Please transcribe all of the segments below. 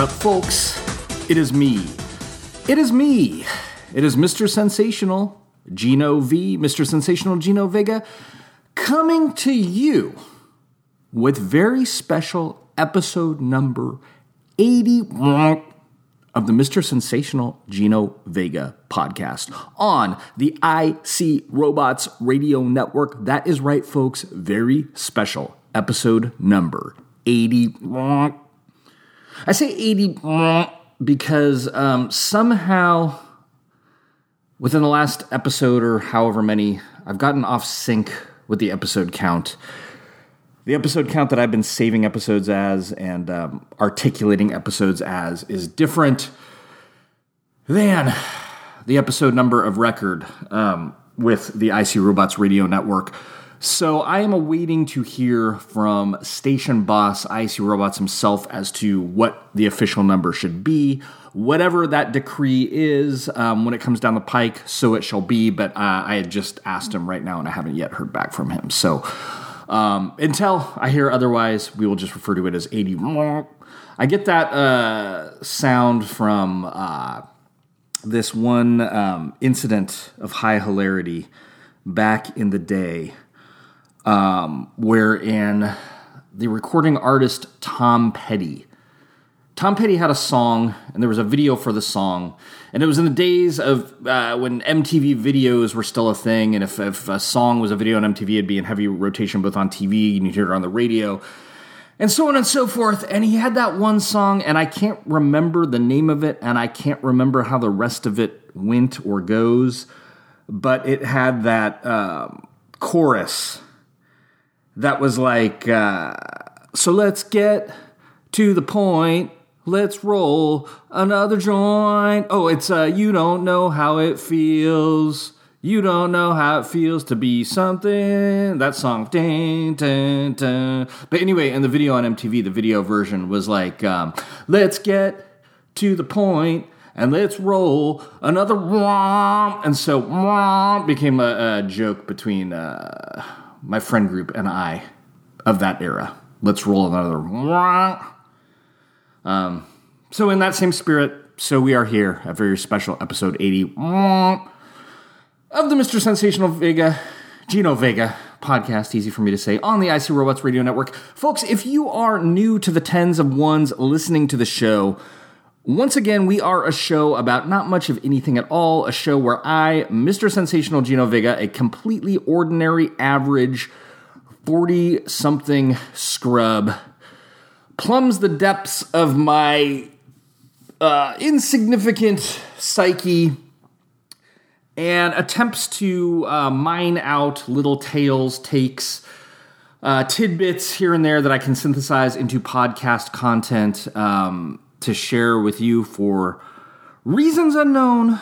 Up, folks? It is me. It is me. It is Mr. Sensational, Gino V, Mr. Sensational Gino Vega, coming to you with very special episode number 80 of the Mr. Sensational Gino Vega podcast on the IC Robots Radio Network. That is right, folks. Very special episode number 80. I say 80 because um, somehow within the last episode or however many, I've gotten off sync with the episode count. The episode count that I've been saving episodes as and um, articulating episodes as is different than the episode number of record um, with the IC Robots Radio Network. So I am awaiting to hear from station boss IC Robots himself as to what the official number should be. Whatever that decree is um, when it comes down the pike, so it shall be. But uh, I had just asked him right now, and I haven't yet heard back from him. So um, until I hear otherwise, we will just refer to it as 80. I get that uh, sound from uh, this one um, incident of high hilarity back in the day, um, wherein the recording artist Tom Petty. Tom Petty had a song, and there was a video for the song. And it was in the days of uh, when MTV videos were still a thing. And if, if a song was a video on MTV, it'd be in heavy rotation both on TV and you'd hear it on the radio, and so on and so forth. And he had that one song, and I can't remember the name of it, and I can't remember how the rest of it went or goes. But it had that um, chorus that was like, uh, So let's get to the point. Let's roll another joint. Oh, it's uh, you don't know how it feels. You don't know how it feels to be something. That song, dun, dun, dun. But anyway, in the video on MTV, the video version was like, um, "Let's get to the point and let's roll another womp." And so womp became a, a joke between uh, my friend group and I of that era. Let's roll another. Um, so, in that same spirit, so we are here, a very special episode 80 of the Mr. Sensational Vega, Gino Vega podcast, easy for me to say, on the IC Robots Radio Network. Folks, if you are new to the tens of ones listening to the show, once again, we are a show about not much of anything at all, a show where I, Mr. Sensational Gino Vega, a completely ordinary, average, 40 something scrub, plumbs the depths of my uh, insignificant psyche and attempts to uh, mine out little tales, takes, uh, tidbits here and there that I can synthesize into podcast content um, to share with you for reasons unknown,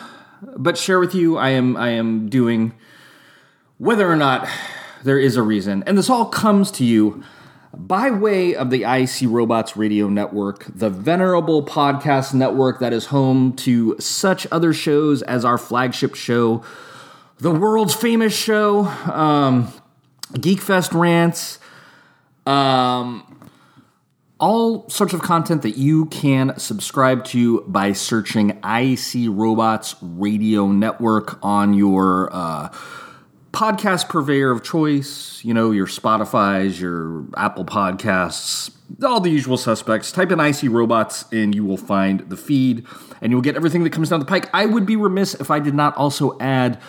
but share with you. I am I am doing whether or not there is a reason, and this all comes to you by way of the IC Robots Radio Network, the venerable podcast network that is home to such other shows as our flagship show, the world's famous show, um, Geekfest Rants, um, all sorts of content that you can subscribe to by searching IC Robots Radio Network on your. Uh, podcast purveyor of choice, you know, your Spotify's, your Apple Podcasts, all the usual suspects. Type in IC Robots and you will find the feed and you'll get everything that comes down the pike. I would be remiss if I did not also add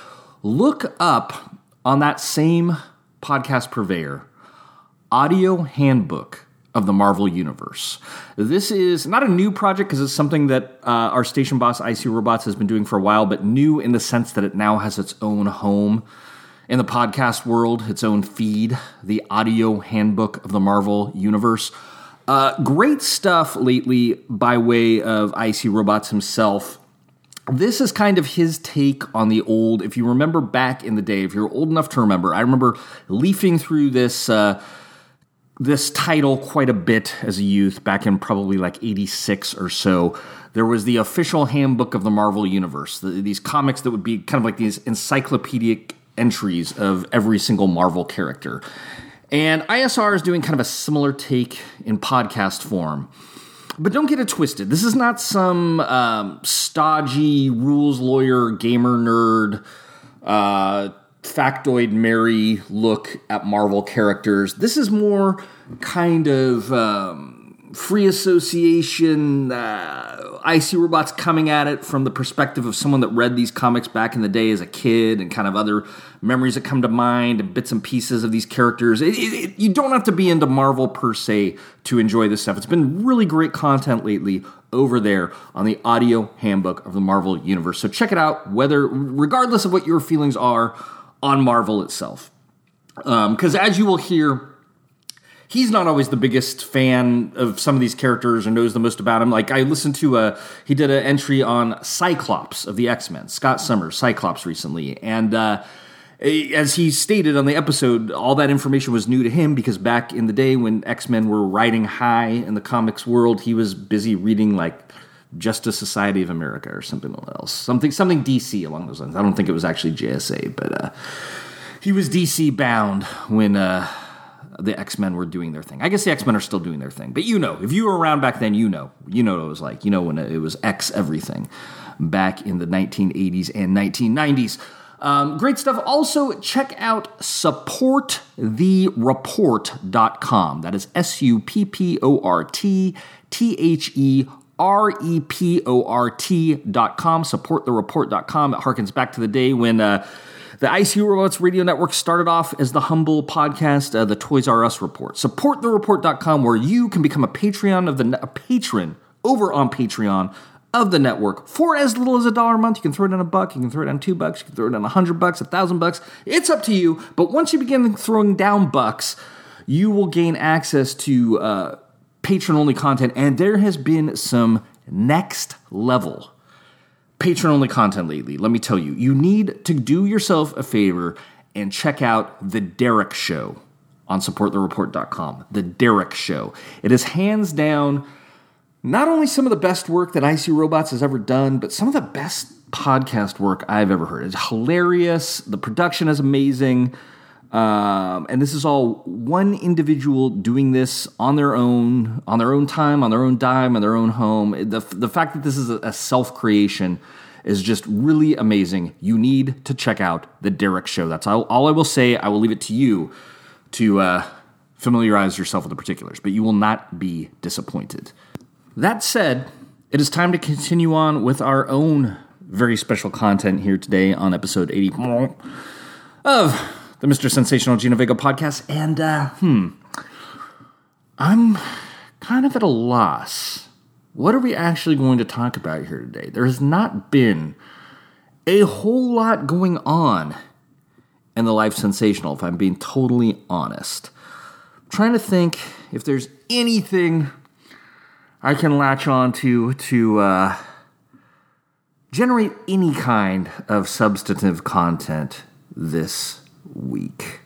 look up on that same podcast purveyor audio handbook of the Marvel Universe. This is not a new project because it's something that uh, our station boss, IC Robots, has been doing for a while, but new in the sense that it now has its own home in the podcast world, its own feed, the audio handbook of the Marvel Universe. Uh, great stuff lately by way of IC Robots himself. This is kind of his take on the old. If you remember back in the day, if you're old enough to remember, I remember leafing through this uh, this title quite a bit as a youth, back in probably like '86 or so. There was the official handbook of the Marvel Universe, the, these comics that would be kind of like these encyclopedic entries of every single Marvel character. And ISR is doing kind of a similar take in podcast form. but don't get it twisted. This is not some um, stodgy rules lawyer, gamer nerd, uh, factoid Mary look at Marvel characters. This is more kind of um, free association. Uh, IC Robots coming at it from the perspective of someone that read these comics back in the day as a kid and kind of other memories that come to mind and bits and pieces of these characters. It, it, it, you don't have to be into Marvel per se to enjoy this stuff. It's been really great content lately over there on the audio handbook of the Marvel Universe. So check it out, whether regardless of what your feelings are on Marvel itself. Because um, as you will hear he's not always the biggest fan of some of these characters or knows the most about them. Like I listened to a he did an entry on Cyclops of the X Men, Scott Summers, Cyclops recently, and. Uh, as he stated on the episode, all that information was new to him because back in the day when X Men were riding high in the comics world, he was busy reading like Justice Society of America or something else, something something DC along those lines. I don't think it was actually JSA, but uh, he was DC bound when uh, the X Men were doing their thing. I guess the X Men are still doing their thing, but you know, if you were around back then, you know, you know what it was like. You know when it was X everything back in the 1980s and 1990s. Um, great stuff. Also, check out supportthereport.com. That is S U P P O R T T H E R E P O R T.com. Supportthereport.com. It harkens back to the day when. Uh, the IC Robots Radio Network started off as the humble podcast, uh, the Toys R Us Report. Supportthereport.com, where you can become a Patreon of the a patron over on Patreon of the network for as little as a dollar a month. You can throw it in a buck, you can throw it down two bucks, you can throw it down a hundred bucks, a thousand bucks. It's up to you. But once you begin throwing down bucks, you will gain access to uh, patron only content, and there has been some next level patron only content lately. Let me tell you, you need to do yourself a favor and check out The Derek Show on supportthereport.com. The Derek Show. It is hands down not only some of the best work that IC Robots has ever done, but some of the best podcast work I've ever heard. It's hilarious. The production is amazing. Um, and this is all one individual doing this on their own, on their own time, on their own dime, on their own home. The, the fact that this is a, self creation is just really amazing. You need to check out the Derek Show. That's all, all I will say. I will leave it to you to uh, familiarize yourself with the particulars, but you will not be disappointed. That said, it is time to continue on with our own very special content here today on episode 80 of the Mr. Sensational Gino Vega podcast. And, uh, hmm, I'm kind of at a loss. What are we actually going to talk about here today? There has not been a whole lot going on in the Life Sensational, if I'm being totally honest. I'm trying to think if there's anything I can latch on to to uh, generate any kind of substantive content this week.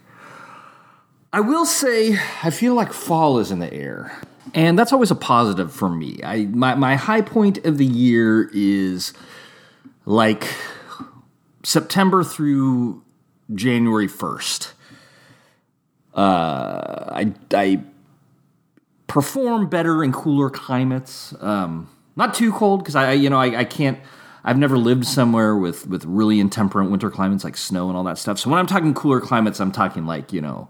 I will say, I feel like fall is in the air. And that's always a positive for me. I my, my high point of the year is like September through January 1st. Uh, I, I perform better in cooler climates. Um, not too cold because I, you know, I, I can't I've never lived somewhere with with really intemperate winter climates like snow and all that stuff. So when I'm talking cooler climates, I'm talking like you know,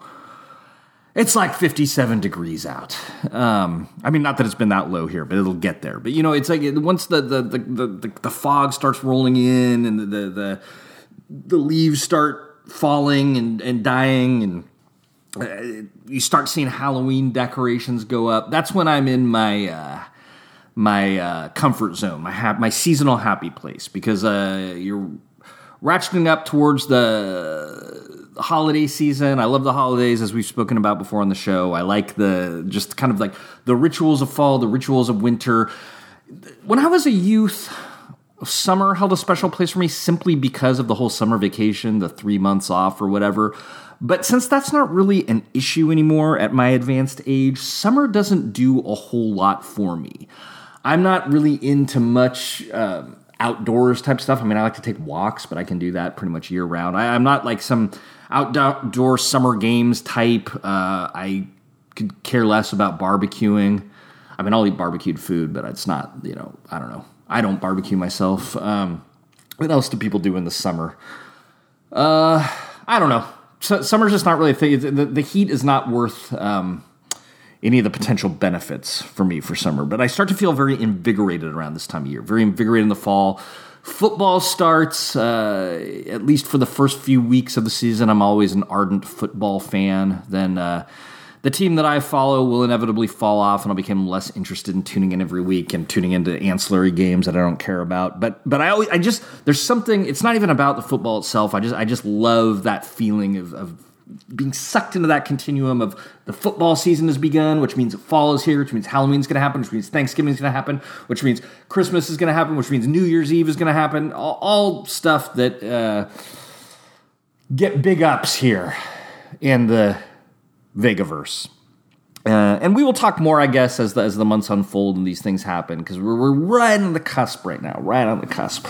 it's like 57 degrees out. Um, I mean, not that it's been that low here, but it'll get there. But you know, it's like once the the the the, the fog starts rolling in and the, the the leaves start falling and and dying and uh, you start seeing Halloween decorations go up. That's when I'm in my uh, my uh, comfort zone, my ha- my seasonal happy place, because uh, you're ratcheting up towards the holiday season. I love the holidays, as we've spoken about before on the show. I like the just kind of like the rituals of fall, the rituals of winter. When I was a youth, summer held a special place for me simply because of the whole summer vacation, the three months off or whatever. But since that's not really an issue anymore at my advanced age, summer doesn't do a whole lot for me. I'm not really into much uh, outdoors type stuff. I mean, I like to take walks, but I can do that pretty much year round. I, am not like some outdoor summer games type. Uh, I could care less about barbecuing. I mean, I'll eat barbecued food, but it's not, you know, I don't know. I don't barbecue myself. Um, what else do people do in the summer? Uh, I don't know. Summer's just not really a thing. The, the heat is not worth um, any of the potential benefits for me for summer. But I start to feel very invigorated around this time of year. Very invigorated in the fall. Football starts, uh, at least for the first few weeks of the season. I'm always an ardent football fan. Then uh, the team that I follow will inevitably fall off, and I'll become less interested in tuning in every week and tuning into ancillary games that I don't care about. But but I always I just there's something. It's not even about the football itself. I just I just love that feeling of, of being sucked into that continuum of the football season has begun, which means fall is here, which means Halloween's going to happen, which means Thanksgiving is going to happen, which means Christmas is going to happen, which means New Year's Eve is going to happen. All, all stuff that uh, get big ups here in the Vegaverse. Uh, and we will talk more, I guess, as the, as the months unfold and these things happen, because we're, we're right on the cusp right now, right on the cusp.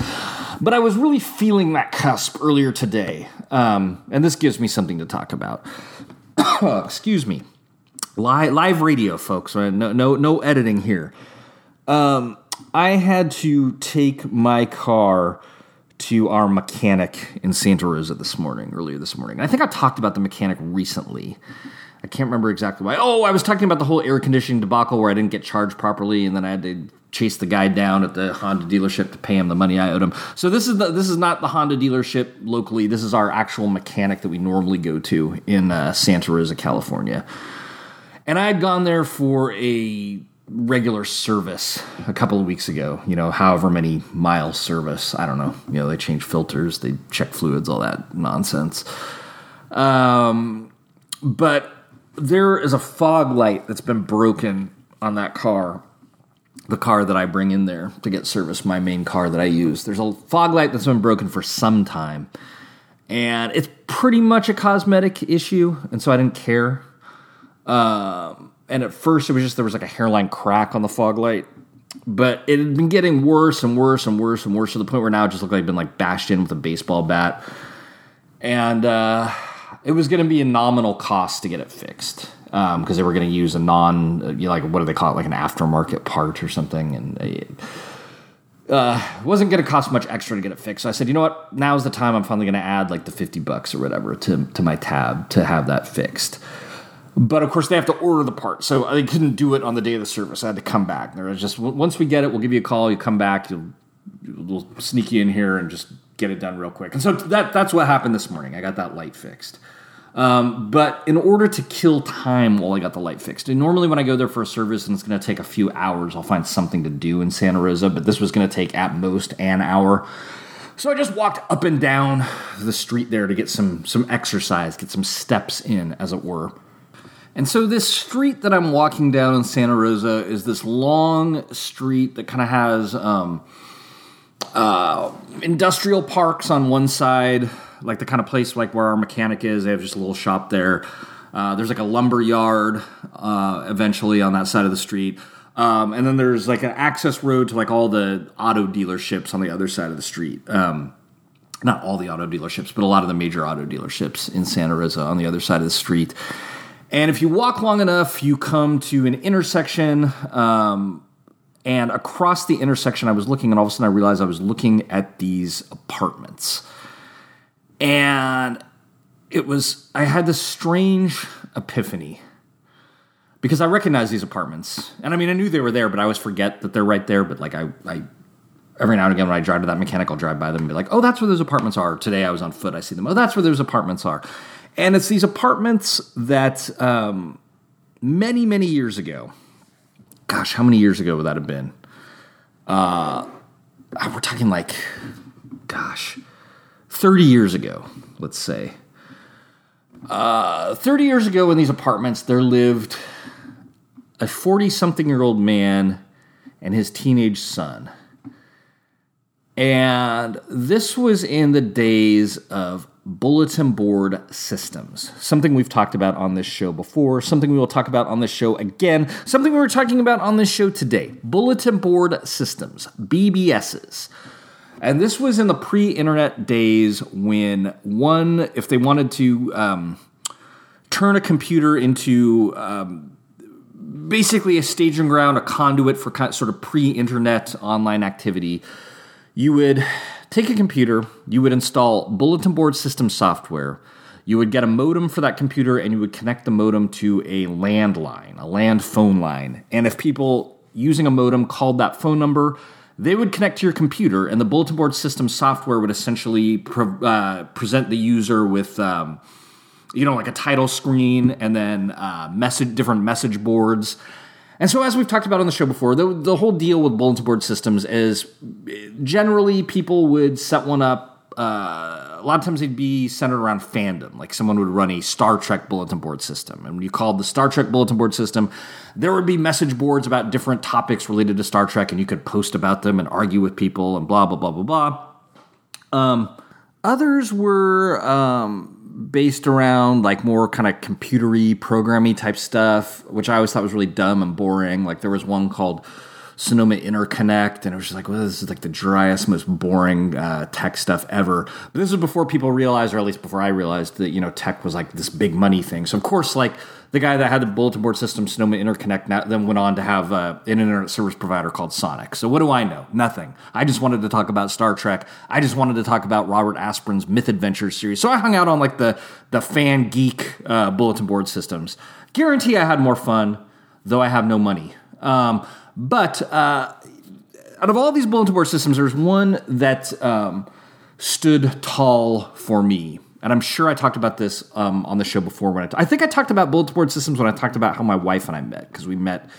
But I was really feeling that cusp earlier today, um, and this gives me something to talk about. Excuse me, live, live radio, folks. No, no, no editing here. Um, I had to take my car to our mechanic in Santa Rosa this morning, earlier this morning. I think I talked about the mechanic recently. I can't remember exactly why. Oh, I was talking about the whole air conditioning debacle where I didn't get charged properly, and then I had to chase the guy down at the Honda dealership to pay him the money I owed him. So this is the, this is not the Honda dealership locally. This is our actual mechanic that we normally go to in uh, Santa Rosa, California. And I had gone there for a regular service a couple of weeks ago. You know, however many mile service. I don't know. You know, they change filters, they check fluids, all that nonsense. Um, but there is a fog light that's been broken on that car the car that I bring in there to get service, my main car that I use. There's a fog light that's been broken for some time. And it's pretty much a cosmetic issue, and so I didn't care. Um, and at first, it was just there was like a hairline crack on the fog light, but it had been getting worse and worse and worse and worse to the point where now it just looked like it'd been like bashed in with a baseball bat. And uh, it was going to be a nominal cost to get it fixed because um, they were going to use a non, uh, like what do they call it, like an aftermarket part or something, and it uh, wasn't going to cost much extra to get it fixed. So I said, you know what, now's the time. I'm finally going to add like the fifty bucks or whatever to to my tab to have that fixed. But of course, they have to order the part, so I couldn't do it on the day of the service. I had to come back. There was just once we get it, we'll give you a call. You come back, you'll we'll sneak you in here and just get it done real quick. And so that that's what happened this morning. I got that light fixed. Um, but in order to kill time while I got the light fixed, and normally when I go there for a service and it's going to take a few hours, I'll find something to do in Santa Rosa, but this was going to take at most an hour. So I just walked up and down the street there to get some some exercise, get some steps in, as it were. And so this street that I'm walking down in Santa Rosa is this long street that kind of has um, uh, industrial parks on one side, like the kind of place like where our mechanic is. They have just a little shop there. Uh, there's like a lumber yard uh, eventually on that side of the street. Um, and then there's like an access road to like all the auto dealerships on the other side of the street. Um, not all the auto dealerships, but a lot of the major auto dealerships in Santa Rosa on the other side of the street. And if you walk long enough, you come to an intersection. Um, and across the intersection, I was looking, and all of a sudden I realized I was looking at these apartments and it was, I had this strange epiphany because I recognized these apartments. And I mean, I knew they were there, but I always forget that they're right there. But like, I, I every now and again when I drive to that mechanic, I'll drive by them and be like, oh, that's where those apartments are. Today I was on foot, I see them. Oh, that's where those apartments are. And it's these apartments that um, many, many years ago, gosh, how many years ago would that have been? Uh, we're talking like, gosh, 30 years ago, let's say. Uh, 30 years ago, in these apartments, there lived a 40 something year old man and his teenage son. And this was in the days of bulletin board systems, something we've talked about on this show before, something we will talk about on this show again, something we were talking about on this show today bulletin board systems, BBSs. And this was in the pre internet days when one, if they wanted to um, turn a computer into um, basically a staging ground, a conduit for sort of pre-internet online activity. You would take a computer, you would install bulletin board system software, you would get a modem for that computer, and you would connect the modem to a landline, a land phone line. And if people using a modem called that phone number, they would connect to your computer, and the bulletin board system software would essentially pre- uh, present the user with. Um, you know, like a title screen and then uh, message different message boards. And so, as we've talked about on the show before, the, the whole deal with bulletin board systems is generally people would set one up. Uh, a lot of times they'd be centered around fandom. Like someone would run a Star Trek bulletin board system. And when you called the Star Trek bulletin board system, there would be message boards about different topics related to Star Trek, and you could post about them and argue with people and blah, blah, blah, blah, blah. Um, others were um, based around like more kind of computery, programmy type stuff, which I always thought was really dumb and boring. Like there was one called Sonoma Interconnect, and it was just like, well, this is like the driest, most boring uh, tech stuff ever. But this was before people realized, or at least before I realized, that you know tech was like this big money thing. So of course, like the guy that had the bulletin board system, Sonoma Interconnect, now, then went on to have uh, an internet service provider called Sonic. So what do I know? Nothing. I just wanted to talk about Star Trek. I just wanted to talk about Robert Asprin's Myth Adventures series. So I hung out on like the the fan geek uh, bulletin board systems. Guarantee I had more fun, though I have no money. Um, but uh, out of all these bulletin board systems, there's one that um, stood tall for me. And I'm sure I talked about this um, on the show before. When I, t- I think I talked about bulletin board systems when I talked about how my wife and I met because we met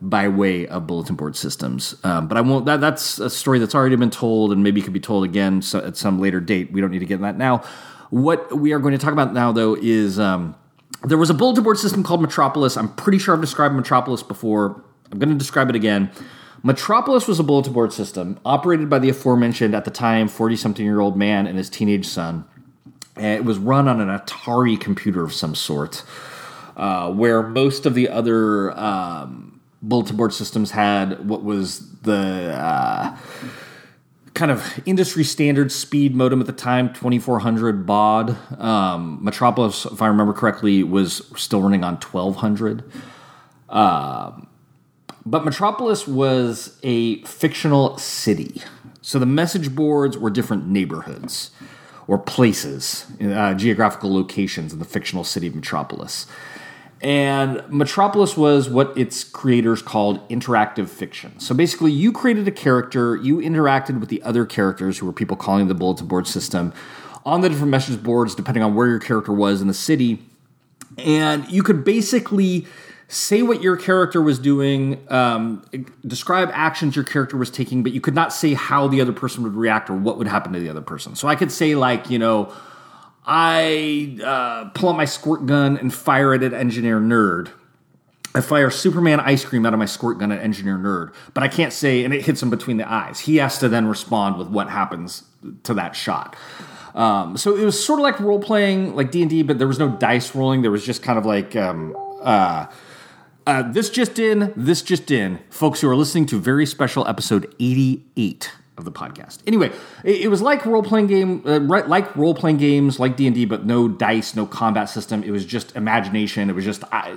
by way of bulletin board systems. Um, but I won't. That, that's a story that's already been told, and maybe could be told again so, at some later date. We don't need to get in that now. What we are going to talk about now, though, is um, there was a bulletin board system called Metropolis. I'm pretty sure I've described Metropolis before. I'm going to describe it again. Metropolis was a bulletin board system operated by the aforementioned at the time 40 something year old man and his teenage son. It was run on an Atari computer of some sort, uh, where most of the other um, bulletin board systems had what was the uh, kind of industry standard speed modem at the time, 2400 baud. Um, Metropolis, if I remember correctly, was still running on 1200. Um, but Metropolis was a fictional city. So the message boards were different neighborhoods or places, uh, geographical locations in the fictional city of Metropolis. And Metropolis was what its creators called interactive fiction. So basically, you created a character, you interacted with the other characters who were people calling the bulletin board system on the different message boards, depending on where your character was in the city. And you could basically say what your character was doing, um, describe actions your character was taking, but you could not say how the other person would react or what would happen to the other person. So I could say, like, you know, I uh, pull out my squirt gun and fire it at Engineer Nerd. I fire Superman ice cream out of my squirt gun at Engineer Nerd, but I can't say, and it hits him between the eyes. He has to then respond with what happens to that shot. Um, so it was sort of like role playing, like D and D, but there was no dice rolling. There was just kind of like um, uh, uh, this just in, this just in, folks who are listening to very special episode 88 of the podcast. Anyway, it, it was like role playing game, uh, right, like role playing games, like D and D, but no dice, no combat system. It was just imagination. It was just uh,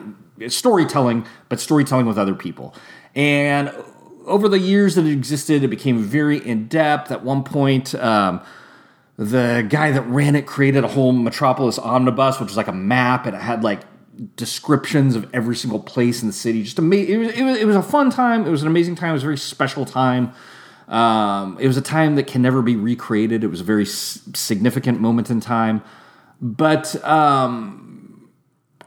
storytelling, but storytelling with other people. And over the years that it existed, it became very in depth. At one point. Um, the guy that ran it created a whole Metropolis omnibus, which was like a map, and it had like descriptions of every single place in the city. Just amazing. It was, it was, it was a fun time. It was an amazing time. It was a very special time. Um, it was a time that can never be recreated. It was a very s- significant moment in time, but um,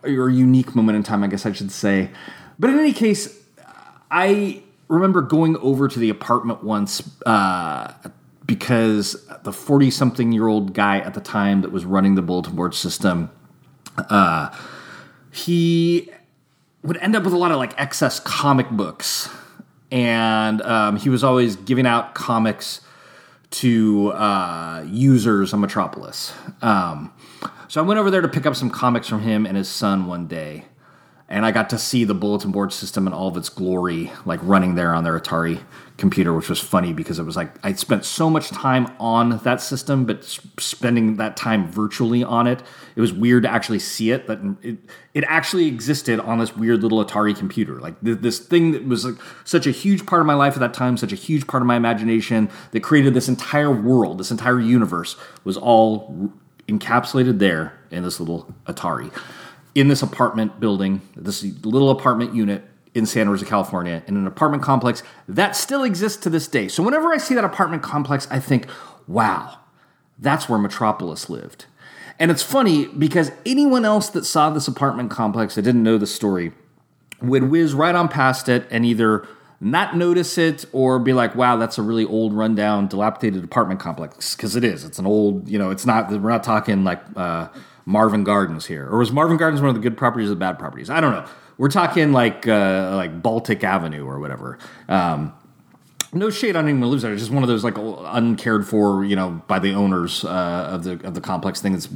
or unique moment in time, I guess I should say. But in any case, I remember going over to the apartment once uh, because the forty-something-year-old guy at the time that was running the bulletin board system. Uh, he would end up with a lot of like excess comic books, and um, he was always giving out comics to uh, users on Metropolis. Um, so I went over there to pick up some comics from him and his son one day, and I got to see the bulletin board system in all of its glory, like running there on their Atari computer, which was funny because it was like I spent so much time on that system, but spending that time virtually on it, it was weird to actually see it. That it, it actually existed on this weird little Atari computer, like this thing that was like such a huge part of my life at that time, such a huge part of my imagination that created this entire world, this entire universe was all encapsulated there in this little Atari in this apartment building, this little apartment unit in Santa Rosa, California, in an apartment complex that still exists to this day. So whenever I see that apartment complex, I think, wow, that's where Metropolis lived. And it's funny because anyone else that saw this apartment complex that didn't know the story would whiz right on past it and either not notice it or be like, wow, that's a really old, rundown, dilapidated apartment complex. Because it is. It's an old, you know, it's not, we're not talking like, uh, Marvin Gardens here, or was Marvin Gardens one of the good properties or the bad properties? I don't know. We're talking like uh, like Baltic Avenue or whatever. Um, no shade on anyone lives there. It's just one of those like uncared for, you know, by the owners uh, of the of the complex thing. It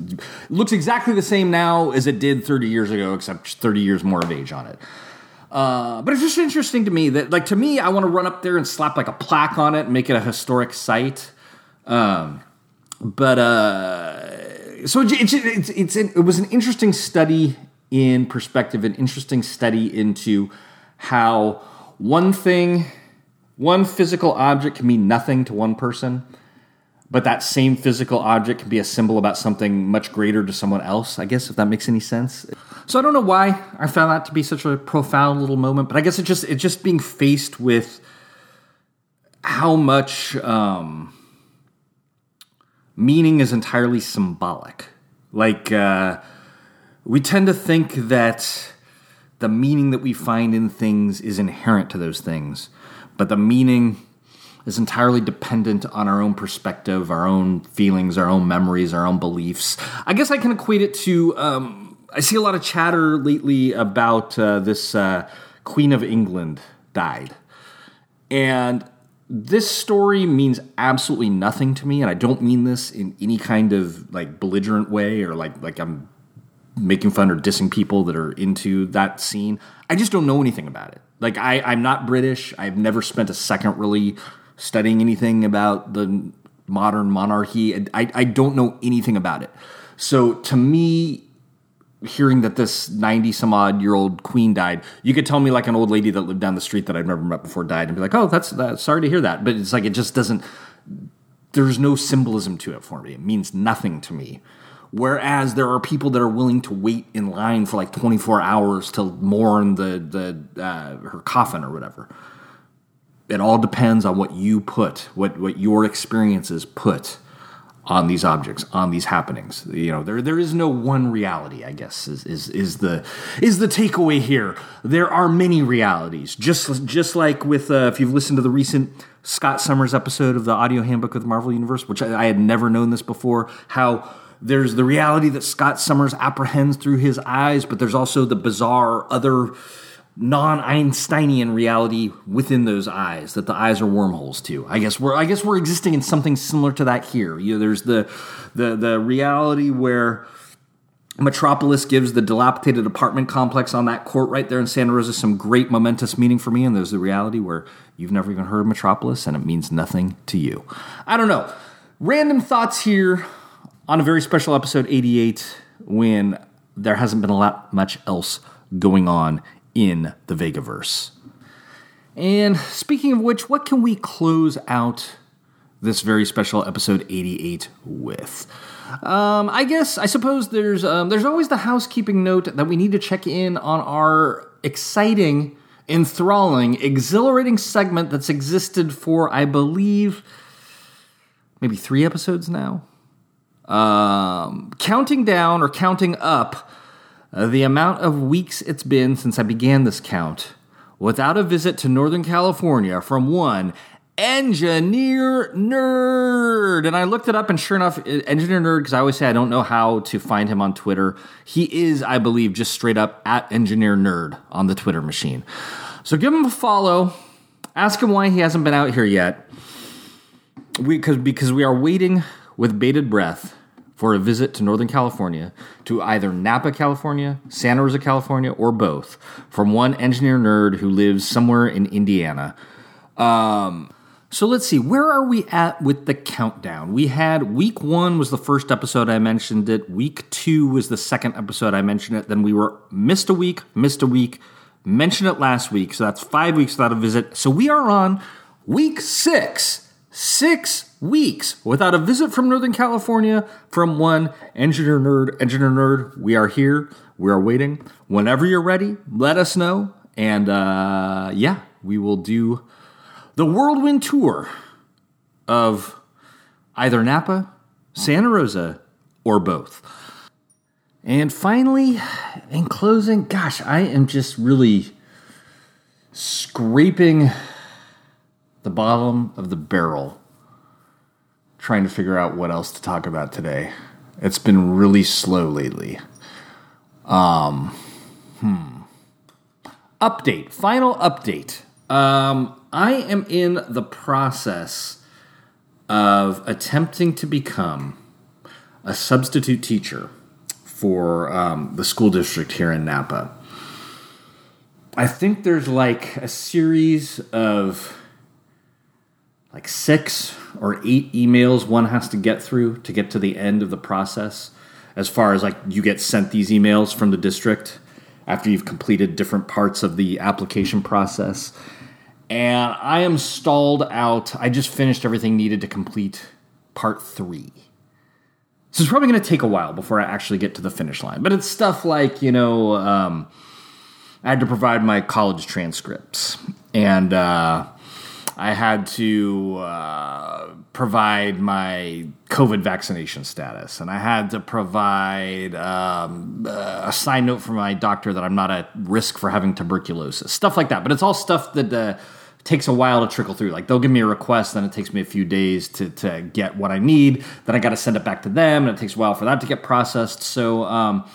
looks exactly the same now as it did 30 years ago, except 30 years more of age on it. Uh, but it's just interesting to me that, like, to me, I want to run up there and slap like a plaque on it and make it a historic site. Um, but uh, so it's, it's, it's, it was an interesting study in perspective, an interesting study into how one thing, one physical object can mean nothing to one person, but that same physical object can be a symbol about something much greater to someone else, I guess, if that makes any sense. So I don't know why I found that to be such a profound little moment, but I guess it just it's just being faced with how much um, meaning is entirely symbolic. Like, uh, we tend to think that the meaning that we find in things is inherent to those things, but the meaning is entirely dependent on our own perspective, our own feelings, our own memories, our own beliefs. I guess I can equate it to um, I see a lot of chatter lately about uh, this uh, Queen of England died. And this story means absolutely nothing to me, and I don't mean this in any kind of like belligerent way or like like I'm making fun or dissing people that are into that scene. I just don't know anything about it. Like I, I'm not British. I've never spent a second really studying anything about the modern monarchy. I, I don't know anything about it. So to me, hearing that this 90 some odd year old queen died, you could tell me like an old lady that lived down the street that I'd never met before died and be like, oh, that's, sorry to hear that. But it's like, it just doesn't, there's no symbolism to it for me. It means nothing to me. Whereas there are people that are willing to wait in line for like 24 hours to mourn the, the, uh, her coffin or whatever. It all depends on what you put, what, what your experiences put on these objects, on these happenings. You know, there there is no one reality. I guess is is is the is the takeaway here. There are many realities. Just just like with uh, if you've listened to the recent Scott Summers episode of the audio handbook of the Marvel Universe, which I, I had never known this before, how there's the reality that Scott Summers apprehends through his eyes, but there's also the bizarre other non-Einsteinian reality within those eyes that the eyes are wormholes to. I guess we're I guess we're existing in something similar to that here. You know, there's the the the reality where Metropolis gives the dilapidated apartment complex on that court right there in Santa Rosa some great momentous meaning for me, and there's the reality where you've never even heard of Metropolis and it means nothing to you. I don't know. Random thoughts here on a very special episode 88 when there hasn't been a lot much else going on in the Vegaverse. And speaking of which, what can we close out this very special episode 88 with? Um, I guess I suppose there's um, there's always the housekeeping note that we need to check in on our exciting, enthralling, exhilarating segment that's existed for I believe maybe three episodes now. Um, counting down or counting up Uh, the amount of weeks it's been since I began this count without a visit to Northern California from one engineer nerd. And I looked it up, and sure enough, engineer nerd, because I always say I don't know how to find him on Twitter. He is, I believe, just straight up at engineer nerd on the Twitter machine. So give him a follow. Ask him why he hasn't been out here yet. We, cause, because we are waiting with bated breath for a visit to Northern California, to either Napa, California, Santa Rosa, California, or both, from one engineer nerd who lives somewhere in Indiana. Um, so let's see, where are we at with the countdown? We had week one was the first episode I mentioned it. Week two was the second episode I mentioned it. Then we were missed a week, missed a week, mentioned it last week. So that's five weeks without a visit. So we are on week six. Six weeks without a visit from Northern California from one engineer nerd. Engineer nerd, we are here. We are waiting. Whenever you're ready, let us know. And uh, yeah, we will do the whirlwind tour of either Napa, Santa Rosa, or both. And finally, in closing, gosh, I am just really scraping the bottom of the barrel trying to figure out what else to talk about today. It's been really slow lately. Um, hmm. Update, final update. Um, I am in the process of attempting to become a substitute teacher for um, the school district here in Napa. I think there's like a series of like six or eight emails one has to get through to get to the end of the process as far as like you get sent these emails from the district after you've completed different parts of the application process and I am stalled out. I just finished everything needed to complete part three. So it's probably going to take a while before I actually get to the finish line. But it's stuff like, you know, um, I had to provide my college transcripts, and uh, I had to uh, provide my COVID vaccination status, and I had to provide um, a sign note from my doctor that I'm not at risk for having tuberculosis, stuff like that. But it's all stuff that uh, takes a while to trickle through. Like they'll give me a request, then it takes me a few days to, to get what I need. Then I got to send it back to them, and it takes a while for that to get processed. So um,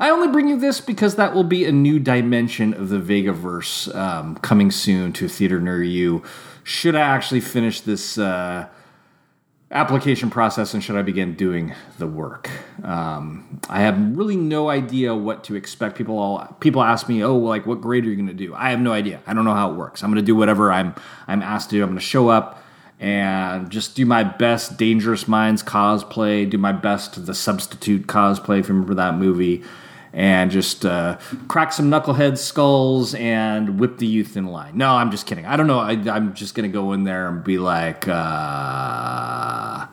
I only bring you this because that will be a new dimension of the Vegaverse um, coming soon to a theater near you. Should I actually finish this? Uh, application process and should I begin doing the work? Um, I have really no idea what to expect. People all people ask me, "Oh, like what grade are you going to do?" I have no idea. I don't know how it works. I'm going to do whatever I'm I'm asked to do. I'm going to show up and just do my best Dangerous Minds cosplay, do my best the substitute cosplay if you remember that movie and just uh, crack some knucklehead skulls and whip the youth in line. No, I'm just kidding. I don't know. I, am just gonna go in there and be like, uh,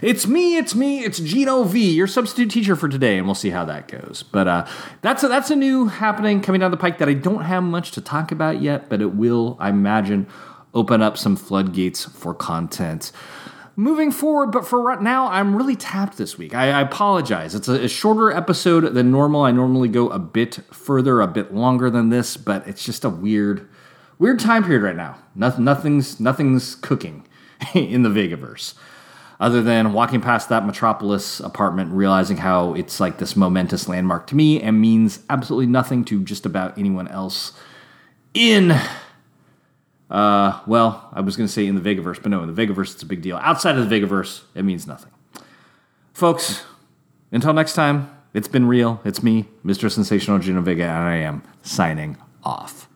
"It's me, it's me, it's Gino V, your substitute teacher for today," and we'll see how that goes. But uh, that's a, that's a new happening coming down the pike that I don't have much to talk about yet, but it will, I imagine, open up some floodgates for content moving forward, but for right now, I'm really tapped this week. I, I apologize. It's a, a, shorter episode than normal. I normally go a bit further, a bit longer than this, but it's just a weird, weird time period right now. Nothing, nothing's, nothing's cooking in the Vegaverse. Other than walking past that Metropolis apartment, realizing how it's like this momentous landmark to me and means absolutely nothing to just about anyone else in uh, well, I was going to say in the Vegaverse, but no, in the Vegaverse, it's a big deal. Outside of the Vegaverse, it means nothing. Folks, until next time, it's been real. It's me, Mr. Sensational Gino Vega, and I am signing off.